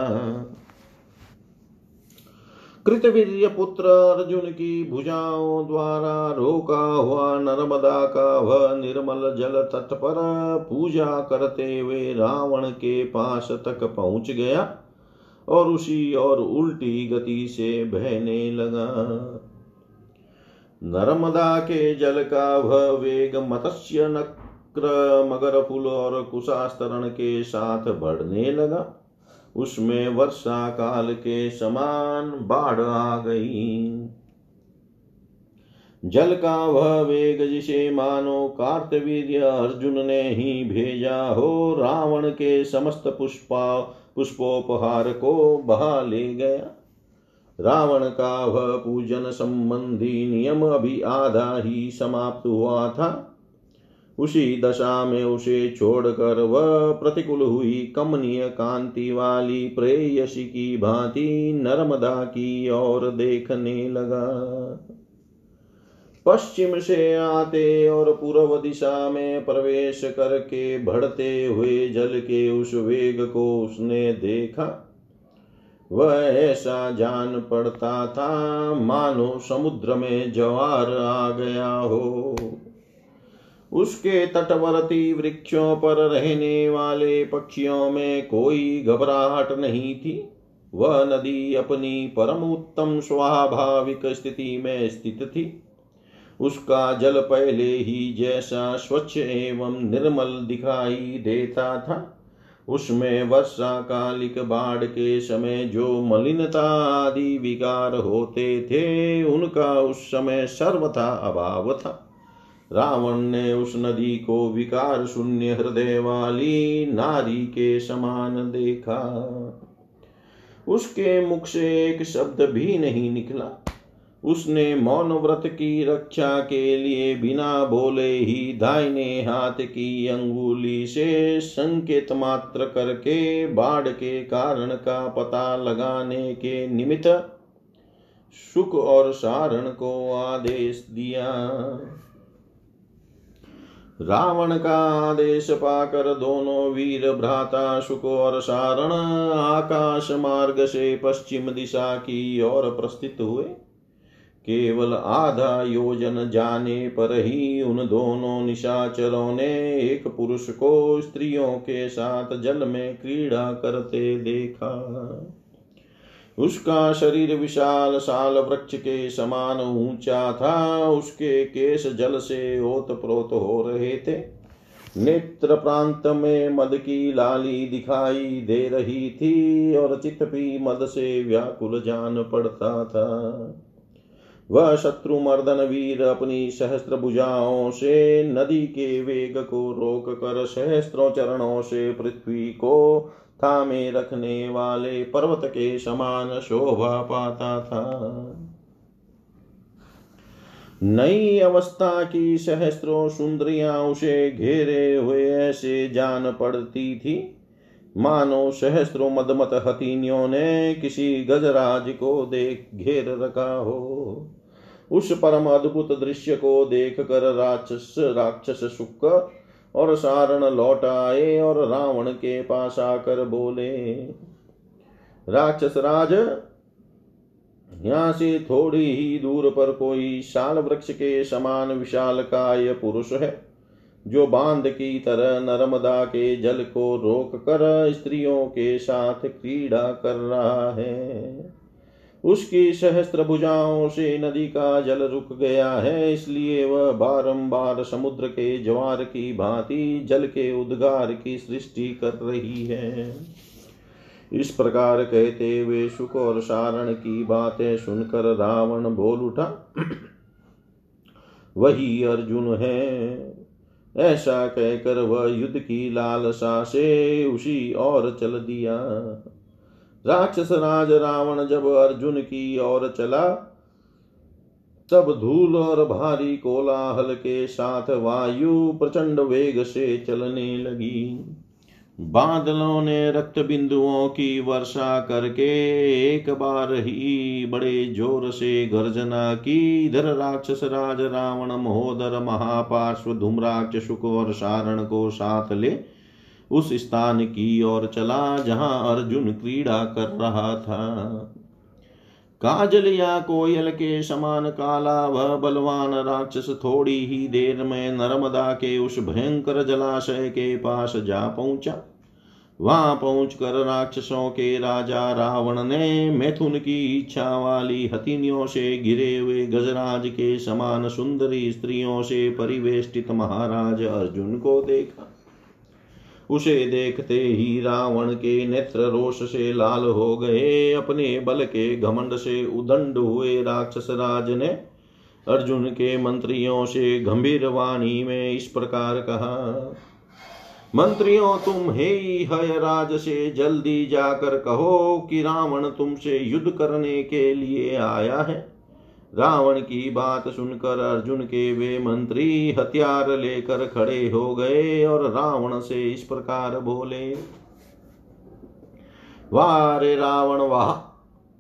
कृतवीर्य पुत्र अर्जुन की भुजाओं द्वारा रोका हुआ नर्मदा का वह निर्मल जल तट पर पूजा करते हुए रावण के पास तक पहुँच गया और उसी और उल्टी गति से बहने लगा। नर्मदा के जल का वह वेग मत्स्य, नक्र मगर फूल और कुशास्तरण के साथ बढ़ने लगा। उसमें वर्षा काल के समान बाढ़ आ गई। जल का वह वेग जिसे मानो कार्तवीर्य अर्जुन ने ही भेजा हो, रावण के समस्त पुष्पा, पुष्पोपहार को बहा ले गया। रावण का वह पूजन संबंधी नियम अभी आधा ही समाप्त हुआ था। उसी दशा में उसे छोड़कर वह प्रतिकूल हुई। कमनीय कांति वाली प्रेयसी की भांति नर्मदा की ओर देखने लगा। पश्चिम से आते और पूर्व दिशा में प्रवेश करके बढ़ते हुए जल के उस वेग को उसने देखा। वह ऐसा जान पड़ता था, मानो समुद्र में जवार आ गया हो। उसके तटवर्ती वृक्षों पर रहने वाले पक्षियों में कोई घबराहट नहीं थी। वह नदी अपनी परम उत्तम स्वाभाविक स्थिति में स्थित थी। उसका जल पहले ही जैसा स्वच्छ एवं निर्मल दिखाई देता था। उसमें वर्षा कालिक बाढ़ के समय जो मलिनता आदि विकार होते थे, उनका उस समय सर्वथा अभाव था। रावण ने उस नदी को विकार शून्य हृदय वाली नारी के समान देखा। उसके मुख से एक शब्द भी नहीं निकला। उसने मौन व्रत की रक्षा के लिए बिना बोले ही दाहिने हाथ की अंगुली से संकेत मात्र करके बाढ़ के कारण का पता लगाने के निमित्त सुख और सारण को आदेश दिया। रावण का आदेश पाकर दोनों वीर भ्राता शुक और सारण आकाश मार्ग से पश्चिम दिशा की ओर प्रस्थित हुए। केवल आधा योजन जाने पर ही उन दोनों निशाचरों ने एक पुरुष को स्त्रियों के साथ जल में क्रीड़ा करते देखा। उसका शरीर विशाल साल वृक्ष के समान ऊँचा था। उसके केश जल से ओत प्रोत हो रहे थे। नेत्र प्रांत में मद की लाली दिखाई दे रही थी और चित भी मद से व्याकुल जान पड़ता था। वह शत्रु मर्दन वीर अपनी सहस्त्र भुजाओं से, नदी के वेग को रोक कर सहस्त्रों चरणों से पृथ्वी को थामे रखने वाले पर्वत के समान शोभा पाता था। नई अवस्था की सहस्त्रों सुंदरियाँ उसे घेरे हुए ऐसे जान पड़ती थी। मानो सहस्त्रों मदमत हथीनियों ने किसी गजराज को देख घेर रखा हो। उस परम अद्भुत दृश्य को देख कर राक्षस राक्षस सुख और सारण लौट आए और रावण के पास आकर बोले, राक्षस राज, यहाँ से थोड़ी ही दूर पर कोई शाल वृक्ष के समान विशाल काय पुरुष है, जो बाँध की तरह नर्मदा के जल को रोक कर स्त्रियों के साथ क्रीड़ा कर रहा है। उसकी सहस्त्र भुजाओं से नदी का जल रुक गया है, इसलिए वह बारंबार समुद्र के ज्वार की भांति जल के उद्गार की सृष्टि कर रही है। इस प्रकार कहते हुए सुख और सारण की बातें सुनकर रावण बोल उठा, वही अर्जुन है। ऐसा कहकर वह युद्ध की लालसा से उसी और चल दिया। राक्षस राज रावण जब अर्जुन की ओर चला, तब धूल और भारी कोलाहल के साथ वायु प्रचंड वेग से चलने लगी। बादलों ने रक्त बिंदुओं की वर्षा करके एक बार ही बड़े ज़ोर से गर्जना की। इधर राक्षस राज रावण, महोदर, महापार्श्व, धूम्राक्ष, शुक और सारण को साथ ले उस स्थान की ओर चला, जहाँ अर्जुन क्रीड़ा कर रहा था। काजल या कोयल के समान काला वह बलवान राक्षस थोड़ी ही देर में नर्मदा के उस भयंकर जलाशय के पास जा पहुँचा। वहाँ पहुंचकर राक्षसों के राजा रावण ने मैथुन की इच्छा वाली हथिनियों से घिरे हुए गजराज के समान सुंदरी स्त्रियों से परिवेष्टित महाराज अर्जुन को देखा। उसे देखते ही रावण के नेत्र रोष से लाल हो गए। अपने बल के घमंड से उदंड हुए राक्षस राज ने अर्जुन के मंत्रियों से गंभीर वाणी में इस प्रकार कहा, मंत्रियों, तुम हे हय राज से जल्दी जाकर कहो कि रावण तुमसे युद्ध करने के लिए आया है। रावण की बात सुनकर अर्जुन के वे मंत्री हथियार लेकर खड़े हो गए और रावण से इस प्रकार बोले वाह रे रावण, वाह,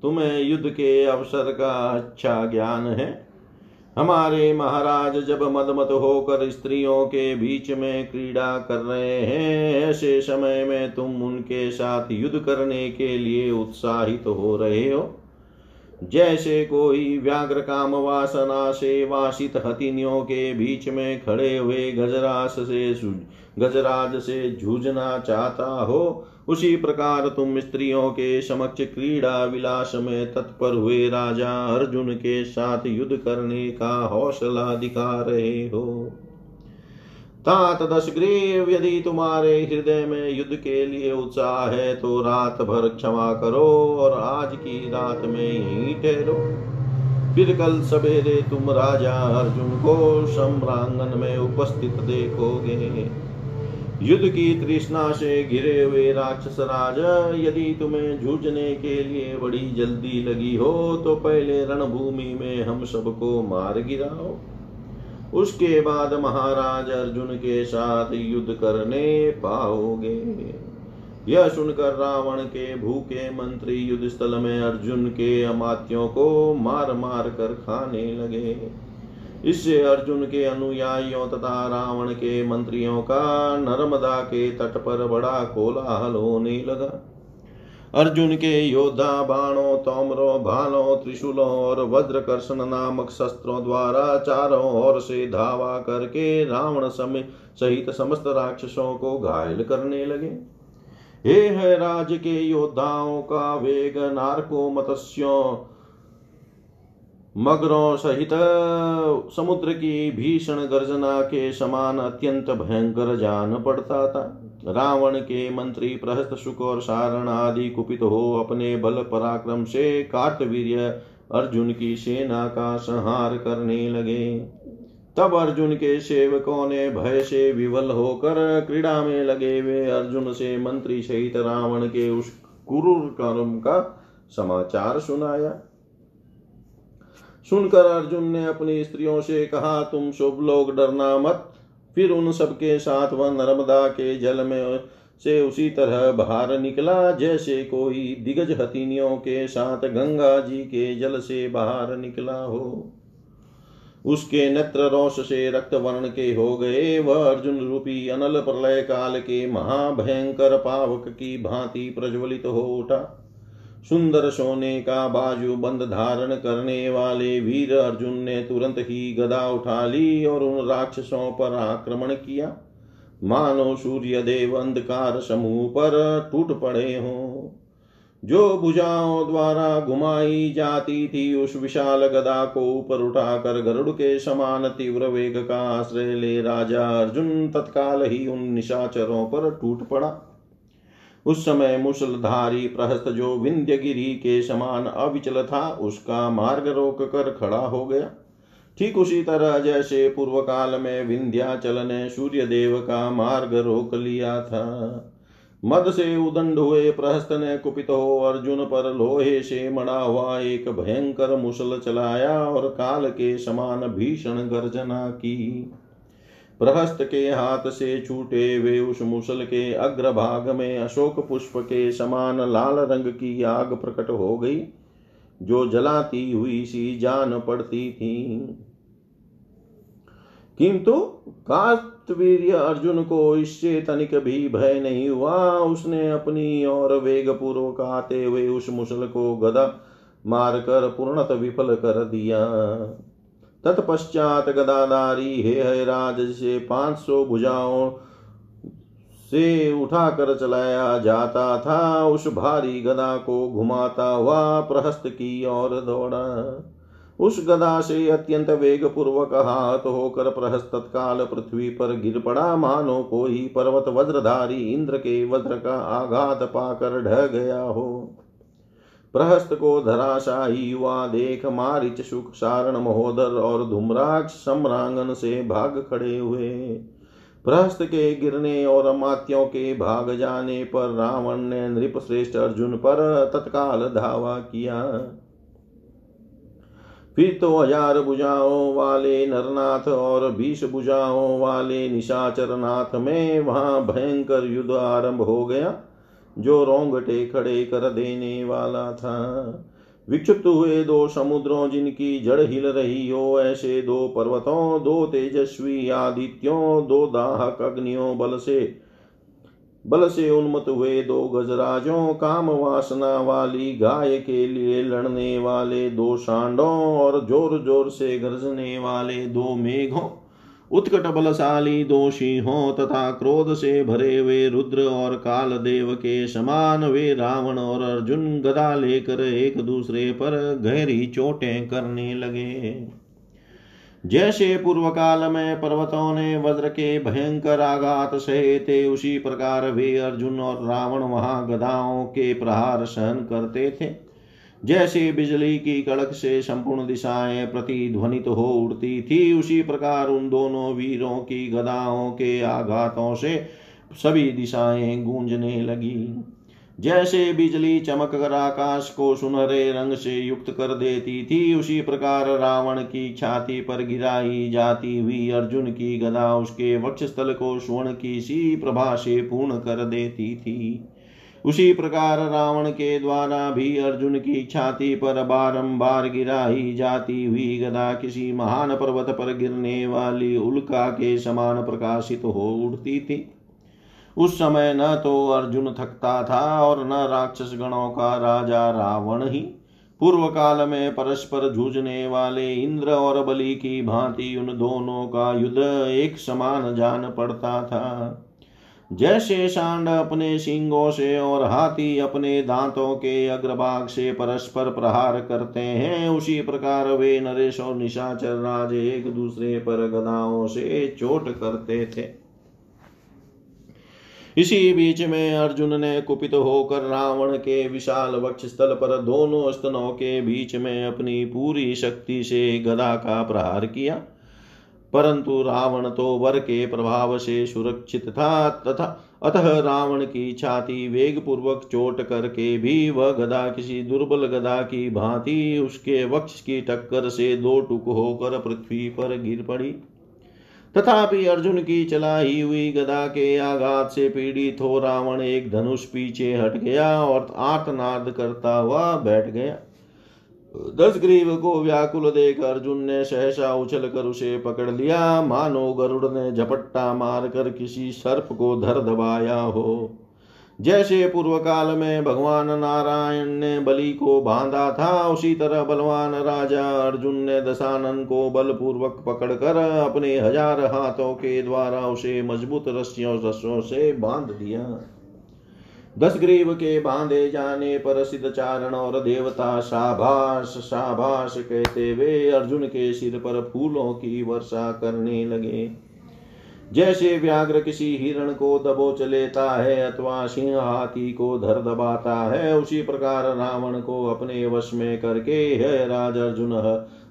तुम्हें युद्ध के अवसर का अच्छा ज्ञान है। हमारे महाराज जब मदमत होकर स्त्रियों के बीच में क्रीड़ा कर रहे हैं, ऐसे समय में तुम उनके साथ युद्ध करने के लिए उत्साहित तो हो रहे हो। जैसे कोई व्याघ्र काम वासना से वासित हथिनियों के बीच में खड़े हुए गजरास से गजराज से जूझना चाहता हो, उसी प्रकार तुम स्त्रियों के समक्ष क्रीड़ा विलास में तत्पर हुए राजा अर्जुन के साथ युद्ध करने का हौसला दिखा रहे हो। तात दशग्रीव यदि तुम्हारे हृदय में युद्ध के लिए उत्साह है तो रात भर क्षमा करो और आज की रात में यहीं ठहरो। फिर कल सवेरे तुम राजा अर्जुन को सम्रांगन में उपस्थित देखोगे। युद्ध की तृष्णा से घिरे हुए राक्षस राज, यदि तुम्हें जूझने के लिए बड़ी जल्दी लगी हो तो पहले रणभूमि में हम सबको मार गिराओ। उसके बाद महाराज अर्जुन के साथ युद्ध करने पाओगे। यह सुनकर रावण के भूखे मंत्री युद्ध स्थल में अर्जुन के अमात्यों को मार मार कर खाने लगे। इससे अर्जुन के अनुयायियों तथा रावण के मंत्रियों का नर्मदा के तट पर बड़ा कोलाहल होने लगा। अर्जुन के योद्धा बाणों, तोमरों, भालों, त्रिशूलों और वज्र कर्षण नामक शस्त्रों द्वारा चारों ओर से धावा करके रावण समय सहित समस्त राक्षसों को घायल करने लगे। हे है राज के योद्धाओं का वेग, नारको मत्स्यों, मगरों सहित समुद्र की भीषण गर्जना के समान अत्यंत भयंकर जान पड़ता था। रावण के मंत्री प्रहस्त सुख और सारण आदि कुपित हो अपने बल पराक्रम से कार्तवीर्य अर्जुन की सेना का संहार करने लगे। तब अर्जुन के सेवकों ने भय से विवल होकर क्रीड़ा में लगे वे अर्जुन से मंत्री सहित रावण के उस कुरूर कर्म का समाचार सुनाया। सुनकर अर्जुन ने अपनी स्त्रियों से कहा, तुम शुभ लोग, डरना मत। फिर उन सबके साथ वह नर्मदा के जल में से उसी तरह बाहर निकला। जैसे कोई दिग्गज हथिनियों के साथ गंगा जी के जल से बाहर निकला हो। उसके नेत्र रोष से रक्त वर्ण के हो गए। वह अर्जुन रूपी अनल प्रलय काल के महाभयंकर पावक की भांति प्रज्वलित हो उठा। सुंदर सोने का बाजू बंद धारण करने वाले वीर अर्जुन ने तुरंत ही गदा उठा ली और उन राक्षसों पर आक्रमण किया। मानो सूर्य देव अंधकार समूह पर टूट पड़े हों। जो भुजाओं द्वारा घुमाई जाती थी, उस विशाल गदा को ऊपर उठाकर गरुड़ के समान तीव्र वेग का आश्रय ले राजा अर्जुन तत्काल ही उन निशाचरों पर टूट पड़ा। उस समय मुसलधारी प्रहस्त जो विंध्यगिरी के समान अविचल था, उसका मार्ग रोक कर खड़ा हो गया। ठीक उसी तरह जैसे पूर्व काल में विंध्याचल ने सूर्य देव का मार्ग रोक लिया था। मद से उदंड हुए प्रहस्त ने कुपित हो अर्जुन पर लोहे से मड़ा हुआ एक भयंकर मुसल चलाया और काल के समान भीषण गर्जना की। प्रहस्त के हाथ से छूटे वे उस मुसल के अग्रभाग में अशोक पुष्प के समान लाल रंग की आग प्रकट हो गई, जो जलाती हुई सी जान पड़ती थी। किंतु कार्तवीर्य अर्जुन को इससे तनिक भी भय नहीं हुआ। उसने अपनी और वेग पूर्वक आते हुए उस मुसल को गदा मारकर पूर्णत विफल कर दिया। तत्पश्चात गदाधारी, हे राज से पाँच सौ भुजाओं से उठाकर चलाया जाता था, उस भारी गदा को घुमाता हुआ प्रहस्त की ओर दौड़ा। उस गदा से अत्यंत वेग पूर्वक हाथ होकर प्रहस्त तत्काल पृथ्वी पर गिर पड़ा। मानो कोई पर्वत वज्रधारी इंद्र के वज्र का आघात पाकर ढह गया हो। प्रहस्त को धराशाही हुआ देख मारिच सुख सारण महोदर और धूम्राक्ष सम्रांगन से भाग खड़े हुए। प्रहस्त के गिरने और अमात्यों के भाग जाने पर रावण ने नृप श्रेष्ठ अर्जुन पर तत्काल धावा किया। फिर तो हज़ार भुजाओं वाले नरनाथ और बीस भुजाओं वाले निशाचरनाथ में वहाँ भयंकर युद्ध आरंभ हो गया। जो रोंगटे खड़े कर देने वाला था। विक्षुप्त हुए दो समुद्रों जिनकी जड़ हिल रही हो, ऐसे दो पर्वतों, दो तेजस्वी आदित्यों, दो दाहक अग्नियों, बल से बल से उन्मत हुए दो गजराजों, काम वासना वाली, गाय के लिए लड़ने वाले, दो सांडों और ज़ोर ज़ोर से गरजने वाले दो मेघों। उत्कट बलशाली दोषी हो तथा क्रोध से भरे वे रुद्र और काल देव के समान वे रावण और अर्जुन गदा लेकर एक दूसरे पर गहरी चोटें करने लगे। जैसे पूर्व काल में पर्वतों ने वज्र के भयंकर आघात सहे थे उसी प्रकार वे अर्जुन और रावण वहाँ गदाओं के प्रहार सहन करते थे। जैसे बिजली की कड़क से संपूर्ण दिशाएँ प्रतिध्वनित तो हो उड़ती थी, उसी प्रकार उन दोनों वीरों की गदाओं के आघातों से सभी दिशाएँ गूंजने लगी। जैसे बिजली चमक कर आकाश को सुनहरे रंग से युक्त कर देती थी, उसी प्रकार रावण की छाती पर गिराई जाती हुई अर्जुन की गदा उसके वक्षस्थल को स्वर्ण की सी प्रभा से पूर्ण कर देती थी। उसी प्रकार रावण के द्वारा भी अर्जुन की छाती पर बारंबार गिराई जाती हुई गदा किसी महान पर्वत पर गिरने वाली उल्का के समान प्रकाशित हो उठती थी। उस समय न तो अर्जुन थकता था और न राक्षस गणों का राजा रावण ही। पूर्व काल में परस्पर जूझने वाले इंद्र और बलि की भांति उन दोनों का युद्ध एक समान जान पड़ता था। जैसे सांड अपने सिंगों से और हाथी अपने दांतों के अग्रभाग से परस्पर प्रहार करते हैं, उसी प्रकार वे नरेश और निशाचर राज एक दूसरे पर गदाओं से चोट करते थे। इसी बीच में अर्जुन ने कुपित होकर रावण के विशाल वक्ष स्थल पर दोनों स्तनों के बीच में अपनी पूरी शक्ति से गदा का प्रहार किया। परंतु रावण तो वर के प्रभाव से सुरक्षित था, तथा अतः रावण की छाती वेग पूर्वक चोट करके भी वह गदा, किसी दुर्बल गदा की भांति उसके वक्ष की टक्कर से दो टुक होकर पृथ्वी पर गिर पड़ी। तथापि अर्जुन की चलाई हुई गदा के आघात से पीड़ित हो रावण एक धनुष पीछे हट गया और आर्तनाद करता हुआ बैठ गया। दस ग्रीव को व्याकुल देख अर्जुन ने सहसा उछल कर उसे पकड़ लिया। मानो गरुड़ ने झपट्टा मार कर किसी सर्प को धर दबाया हो। जैसे पूर्व काल में भगवान नारायण ने बलि को बांधा था, उसी तरह बलवान राजा अर्जुन ने दशानन को बलपूर्वक पकड़कर अपने हज़ार हाथों के द्वारा उसे मज़बूत रस्सियों रस्सों से बाँध दिया। दस ग्रीव के बांधे जाने पर सिद्ध चारण और देवता शाबाश शाबाश कहते वे अर्जुन के सिर पर फूलों की वर्षा करने लगे। जैसे व्याघ्र किसी हिरण को दबोच लेता है अथवा सिंह हाथी को धर दबाता है, उसी प्रकार रावण को अपने वश में करके है राज अर्जुन,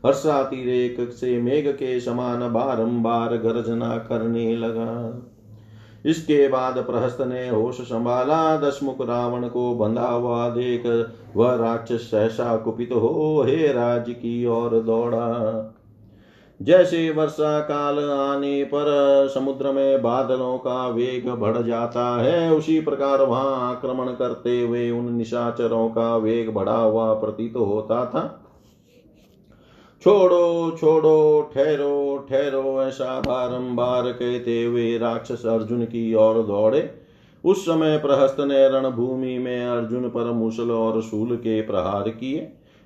हर्षातिरेक से मेघ के समान बारंबार गर्जना करने लगा। इसके बाद प्रहस्त ने होश संभाला, दशमुख रावण को बंधा हुआ देख, वह राक्षस सहसा कुपित हो, हे राज की ओर दौड़ा। जैसे वर्षा काल आने पर समुद्र में बादलों का वेग बढ़ जाता है, उसी प्रकार वहाँ आक्रमण करते हुए उन निशाचरों का वेग बढ़ा हुआ प्रतीत होता था। छोड़ो छोड़ो, ठहरो ठहरो, ऐसा बारंबार कहते हुए राक्षस अर्जुन की ओर दौड़े। उस समय प्रहस्त ने रणभूमि में अर्जुन पर मुसल और शूल के प्रहार किए,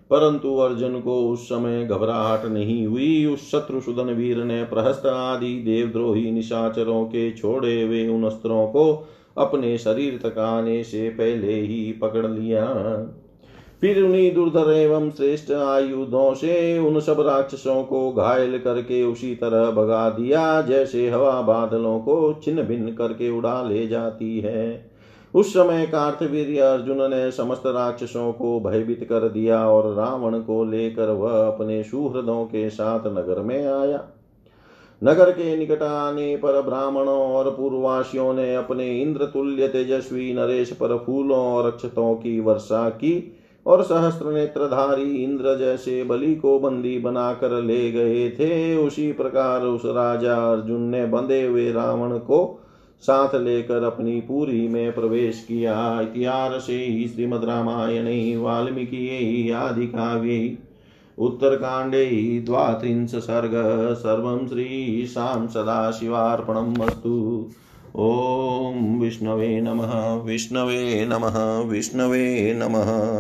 परंतु अर्जुन को उस समय घबराहट नहीं हुई। उस शत्रुसुदन वीर ने प्रहस्त आदि देवद्रोही निशाचरों के छोड़े हुए उन अस्त्रों को अपने शरीर तक आने से पहले ही पकड़ लिया। फिर उन्हीं दुर्धर एवं श्रेष्ठ आयुधों से उन सब राक्षसों को घायल करके उसी तरह भगा दिया, जैसे हवा बादलों को छिन्न भिन्न करके उड़ा ले जाती है। उस समय कार्तवीर अर्जुन ने समस्त राक्षसों को भयभीत कर दिया और रावण को लेकर वह अपने सुहृदों के साथ नगर में आया। नगर के निकट आने पर ब्राह्मणों और पूर्ववासियों ने अपने इंद्र तुल्य तेजस्वी नरेश पर फूलों और अक्षतों की वर्षा की। और सहस्त्र नेत्रधारी इंद्र जैसे बलि को बंदी बनाकर ले गए थे। उसी प्रकार उस राजा अर्जुन ने बंधे हुए रावण को साथ लेकर अपनी पूरी में प्रवेश किया। इतिहास ही श्रीमद रामायण, वाल्मीकि आदि काव्य उत्तरकाण्डे द्वात्रिंश सर्ग, सर्व श्री सर्वं श्रीशां सदाशिवार्पणमस्तु ॐ विष्णवे नमः विष्णवे नमः विष्णवे नमः।